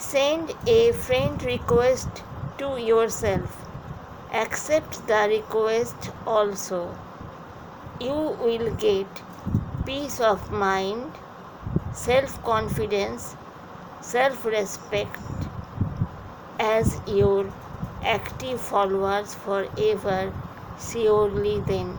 Send a friend request to yourself. Accept the request also. You will get peace of mind, self confidence, self respect as your active followers forever surely then